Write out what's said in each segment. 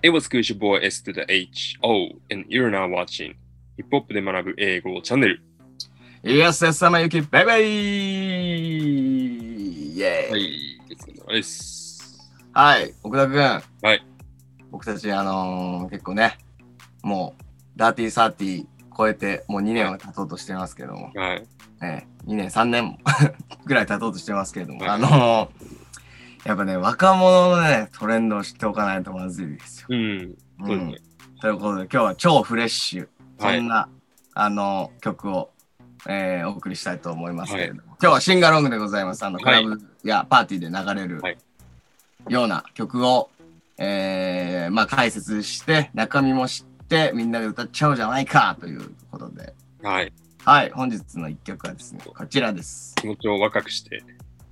It was good your boy S to the H O and you're now watching ヒップホップで学ぶ英語チャンネル。イエスエス様ゆき、バイバイイェーイはい、お疲れ様です。はい、奥田くん。はい。僕たち、あのー結構ね、もう、ダーティーサーティー超えて、もう2年は経とうとしてますけども、はい。え2年、3年も ぐらい経とうとしてますけども、はいあのーやっぱね、若者のね、トレンドを知っておかないとまずいですよ。うん。そうですね。ということで、今日は超フレッシュ、はいそんな、あの曲を、えーお送りしたいと思いますけれども、今日はシンガロングでございます。あの、クはいラブやパーティーで流れるはいような曲を、えーまあ解説して、中身も知って、みんなで歌っちゃおうじゃないかということで、はい。はい、本日の一曲はですね、こちらです。気持ちを若くして。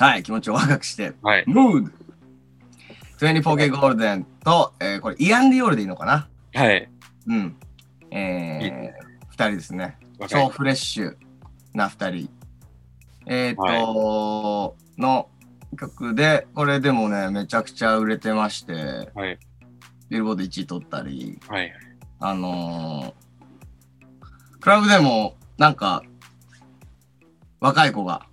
はい、気持ちを若くして、はい。Mood! 24K ゴールデンと、えーこれ、イアン・ディオールでいいのかな？はい。うん。えー、二人ですね。超フレッシュな2人。えっ、と、の曲で、これでもね、めちゃくちゃ売れてまして、はい。ビルボード1位取ったり、はい。あのークラブでも、なんか、若い子が、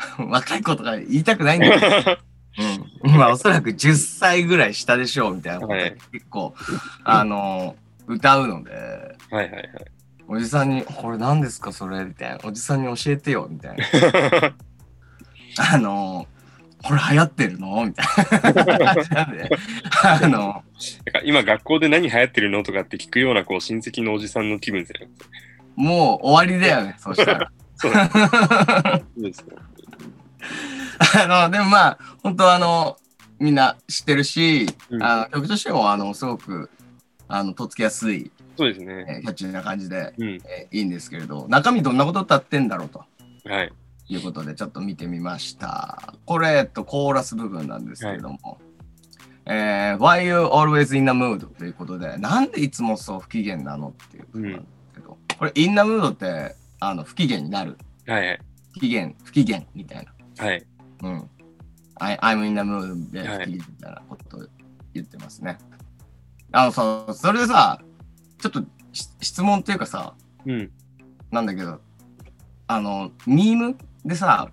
若い子とか言いたくないんだけど、うん、まあおそらく10歳ぐらい下でしょうみたいなことはい結構、あのー歌うので、はいはいはい。おじさんに、これ何ですかそれみたいな。おじさんに教えてよみたいな。あのー、これ流行ってるの？みたいな。あの、今学校で何流行ってるのとかって聞くようなこう親戚のおじさんの気分ですね。もう終わりだよね、そしたら。そうそうですね。あの、でもまあ、本当あの、みんな知ってるし、うんあの曲としても、あの、すごく、あの、とっつきやすい、そうですね。えーキャッチーな感じで、うん。えーいいんですけれど、中身どんなこと歌ってんだろうとはい。いうことで、ちょっと見てみました。これ、えっと、コーラス部分なんですけれども、えー Why you always in the mood? ということで、なんでいつもそう不機嫌なのっていうことなんですけど、これ、in the mood って、あの、不機嫌になる。はいはい。不機嫌、不機嫌みたいな。はい。うん。I, I'm in the mood ではい不機嫌みたいなことを言ってますね。あのさ、それでさ、ちょっとし質問っていうかさ、うん。なんだけど、あの、ミームでさ、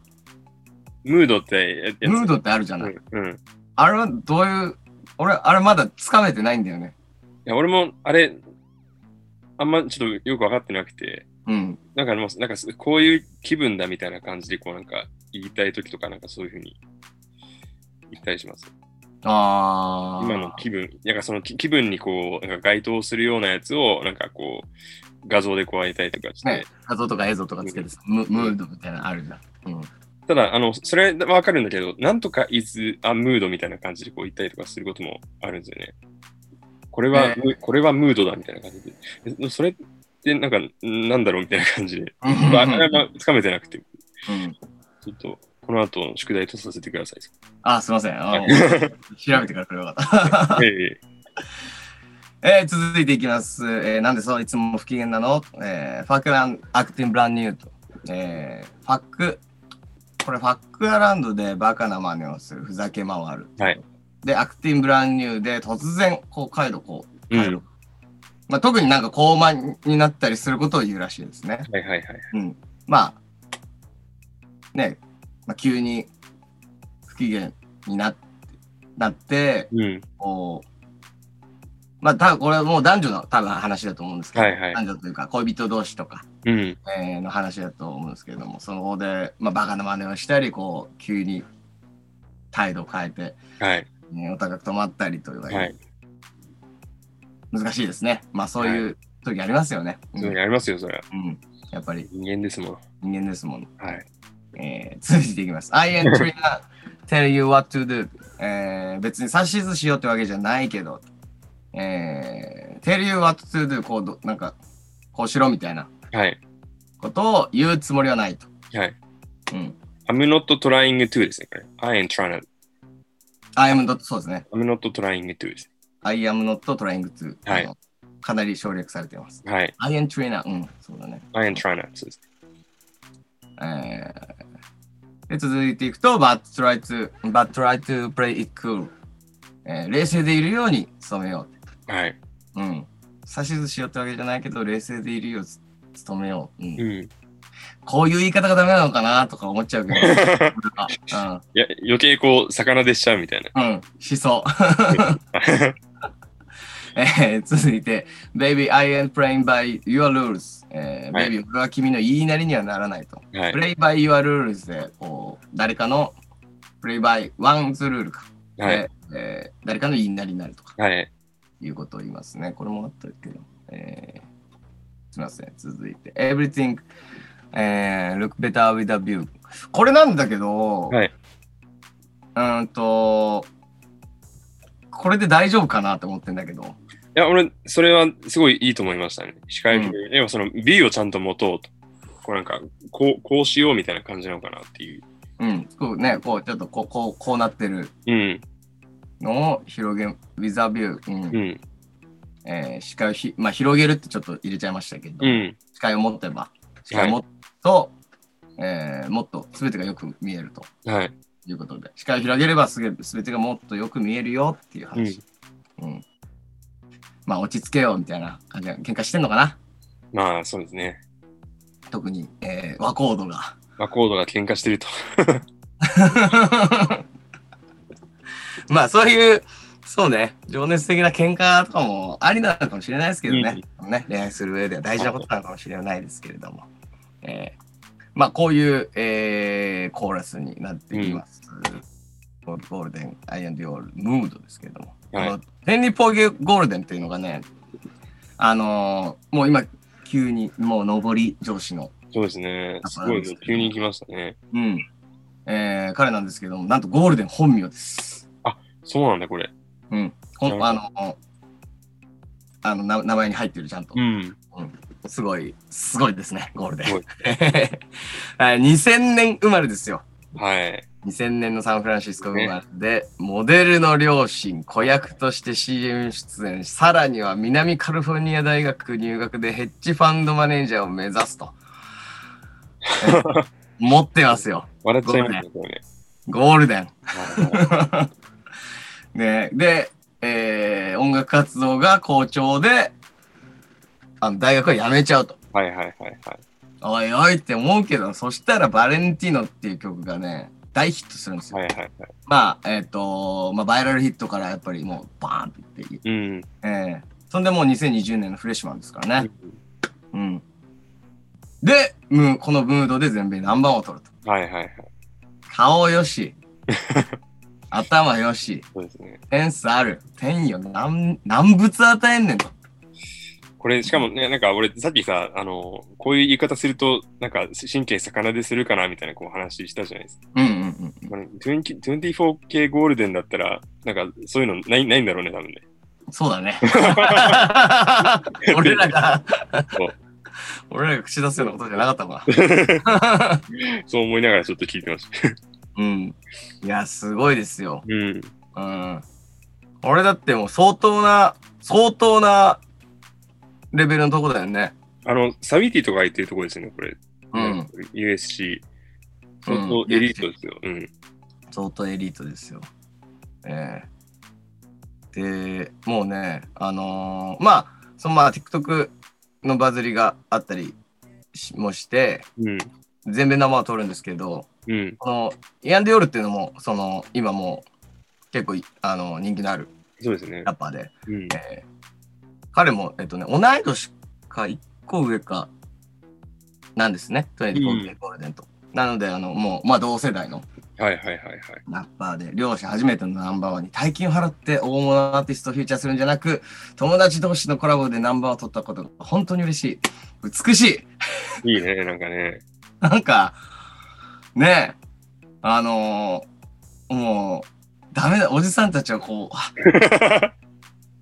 ムードって。ムードってあるじゃない？うん。うん。いあれはどういう、俺、あれまだつかめてないんだよね。や、俺もあれ、あんまちょっとよくわかってなくて、うん。なんかもう、なんかこういう気分だみたいな感じで、こうなんか言いたいときとかなんかそういうふうに言ったりします？あー。今の気分、なんかその気気分にこう、なんか該当するようなやつを、なんかこう、画像で加えたりとかして、ね、画像とか映像とかつけてさ、ムムードみたいなのあるじゃん。うん。ただ、あの、それはわかるんだけど、なんとか is a mood みたいな感じでこう言ったりとかすることもあるんですよね。これは、えむこれはムードだみたいな感じで。えそれってなんか、なんだろうみたいな感じで。まあ、あれはつかめてなくて、うんちょっと、この後、宿題とさせてください。あ、すいません。調べてからくればよかった。ええ えー続いていきます。えーなんでそういつも不機嫌なの？えーファックランアクティンブランニューと。えーファック、これファックアラウンドでバカな真似をする、ふざけ回る。はい。で、アクティンブランニューで突然、こう、回路こう、回路。うんまあ、特になんか高慢になったりすることを言うらしいですね。はいはいはい。うん。まあ、ね、まあ、急に不機嫌になって、なって、うん。こう、まあ、多分これはもう男女の多分話だと思うんですけど、はいはい男女というか恋人同士とか、うん。えーの話だと思うんですけれども、その方で、まあ、バカな真似をしたり、こう、急に態度を変えて、はい。ねお高く止まったりというはい。難しいですね。まあ、そういう時ありますよね。うんそうやりますよ、それは。うんやっぱり人間ですもん。人間ですもん。はい。えー、続いていきます。I am Trina tell you what to do、えー。別に指図しようってわけじゃないけど、えー、tell you what to do こうど、なんか、こうしろみたいなはい。ことを言うつもりはないと。はい。うん。I'm not trying to ですね、これ。I am trying to. I am not, そうですね。I'm not trying to です。I am not trying to、はいかなり省略されています。はい。I am Trina、うん、そうだね。I am trying to そうです。えー、で続いていくと、but try to, but try to play it cool、えー。冷静でいるように努めよう。はい。うん。指図しようってわけじゃないけど、冷静でいるよう努めよう。うんうん。こういう言い方がダメなのかなとか思っちゃうけど。俺 はいや、余計こう、魚でしちゃうみたいな。うん。うん。しそう。えー続いて、Baby, I am playing by your rules. えーはい Baby, 俺は君の言いなりにはならないと。はい。Play by your rules で、こう、誰かの Play by one's rule か。はい。でえー誰かの言いなりになるとかはい。いうことを言いますね。これもあったけど。えーすみません。続いて、Everything、えー look better with a view。これなんだけど、はい。うーんと、これで大丈夫かなって思ってんだけど。いや、俺、それはすごいいいと思いましたね。視界うん要はその B をちゃんと持とうと。こうなんか、こう、こうしようみたいな感じなのかなっていう。うん。こうね、こう、ちょっとこう、こう、こうなってるうん。のを広げ、with a view。うん。うん。えー視界をひ、まあ、広げるってちょっと入れちゃいましたけど、うん。視界を持ってば、視界を持つと、えーもっと全てがよく見えるとはい。いうことで、視界を広げればすげ全てがもっとよく見えるよっていう話。うん。まあ、落ち着けようみたいな感じで、喧嘩してんのかなまあ、そうですね。特に、えー、和コードが。マコードが喧嘩してると。まあ、そういう、そうね、情熱的な喧嘩とかもありなのかもしれないですけどね。ね恋愛する上では大事なことなのかもしれないですけれども。えーまあ、こういう、えーコーラスになっています。ゴールデン、アイアンディオール、ムードですけれども。はいヘンリー・ポーゲゴールデンっていうのがね、あのーもう今、急にもう上り上司の、そうですね。すごい、急に来ましたね。うん、えー彼なんですけども、なんとゴールデン本名です。そうなんだ、これ。うん。ほんあの、あのな名前に入ってる、ちゃんと。うん。すごい、すごいですね、ゴールデン。はい2000年生まれですよ。はい。2000年のサンフランシスコ生まれで、モデルの両親、子役として CM 出演、さらには南カリフォルニア大学入学でヘッジファンドマネージャーを目指すと。え 持ってますよ、笑っちゃいますね。ゴールデン。はね、で、えー音楽活動が好調で、あの大学は辞めちゃうと。いはいはいはい。おいおいって思うけど、そしたらバレンティーノっていう曲がね、大ヒットするんですよ。はいはいはい。まあ、えっ、と、まあ、バイラルヒットからやっぱりもうバーンっていって、うん。えーそんでもう2020年のフレッシュマンですからね。うん。で、ムーこのムードで全米ナンバーを取ると。はいはいはい。顔よし、頭よし、そうですね。センスある、天よ、何、何物与えんねんと。これ、しかもね、なんか俺、さっきさ、あの、こういう言い方すると、なんか神経逆なでするかなみたいなこう話したじゃないですか。うんうんうん。これ20 24K ゴールデンだったら、なんかそういうのないないんだろうね、多分ね。そうだね。俺らが俺らが口出すようなことじゃなかったもん。そう思いながらちょっと聞いてました。うん。いや、すごいですよ。うん。うん。俺だってもう相当な、相当なレベルのとこだよね。あの、サビティとか言ってるとこですよね、これ。うん。USC。相当エリートですよ。うん。相当エリートですよ。ええで、もうね、あのーまあ、そのまあ TikTok のバズりがあったりしもして、うん。全米生を取るんですけど、うん。このイアン・ディオールっていうのも、その今もう結構いあの人気のあるそうですね。ラッパーで、うん。えー彼も、えっとね、同い年か1個上かなんですね、24K ゴールデンと。なので、あの、もう、まあ同世代のはいはいはいはい。ラッパーで、両者初めてのナンバーワンに大金を払って大物アーティストをフューチャーするんじゃなく、友達同士のコラボでナンバーを取ったことが本当に嬉しい。美しい。いいね、なんかね。なんか、ねえ、あのーもう、ダメだ、おじさんたちはこう、あ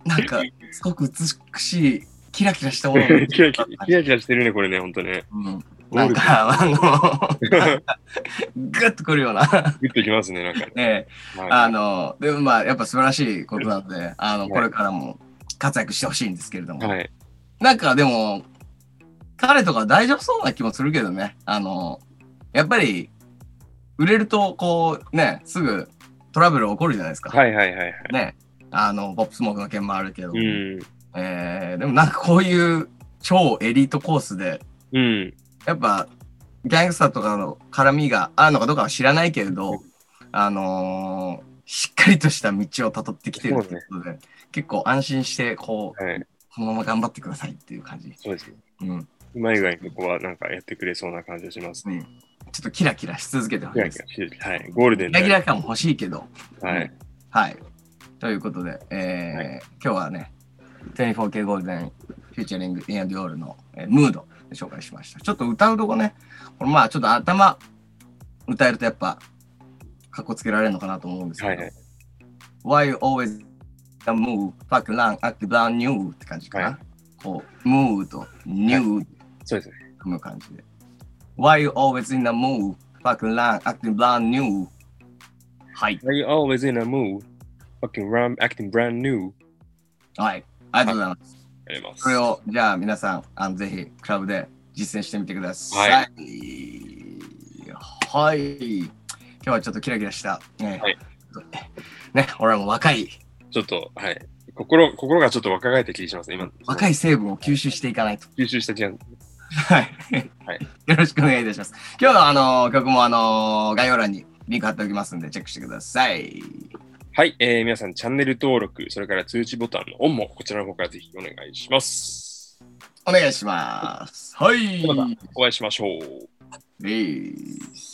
なんか、すごく美しい、キラキラしたものが キラキラキラキラしてるね、これね、ほんとね。うん、なんか、あの、グッとくるような、グッときますね、なんかね。ねえ、はいあの、でもまあ、やっぱ素晴らしいことなので、あの、いこれからも活躍してほしいんですけれども、はい。なんかでも、彼とか大丈夫そうな気もするけどね、あの、やっぱり、売れると、こう、ね、すぐトラブル起こるじゃないですか。はいはいはいはい。ね。あの、ポップスモークの件もあるけど、うん。えーでもなんかこういう超エリートコースで、うん。やっぱ、ギャングスターとかの絡みがあるのかどうかは知らないけれど、あのーしっかりとした道をたどってきてるっていうことで、結構安心して、こう、はい。このまま頑張ってくださいっていう感じ。そうですね。うん。うまい具合にここはなんかやってくれそうな感じがしますね。うん。ちょっとキラキラし続けてほしキラキいです。ラはい。ゴールデンキラキで。ラ感も欲しいけど、はい。はい。ということで、えーはい今日はね、24K ゴールデンフューチャリングインアンディオールの、えームードで紹介しました。ちょっと歌うとこね、これまあちょっと頭歌えるとやっぱ、かっこつけられるのかなと思うんですけど、はいはい。Why you always in a mood, fuckin' around, actin' brand new って感じかな。はいこう、 mood と new そうですね。踏む感じで。Why you always in a mood, fuck around, acting brand new はい。Are you always in a mood? Fucking run, acting brand new. はい。ありがとうございます。やります。これを、じゃあ皆さん、あのぜひ、クラブで実践してみてください。ははい。今日はちょっとキラキラした。ね。はいね、俺も若い、ちょっと、はい。心、心がちょっと若返った気がしますね。今、若い成分を吸収していかないと。吸収した気が。はい。はいよろしくお願いいたします。今日のあの曲もあの概要欄にリンク貼っておきますんで、チェックしてください。はい、えー皆さん、チャンネル登録、それから通知ボタンのオンも、こちらの方からぜひお願いします。お願いします。はい。またお会いしましょう。えー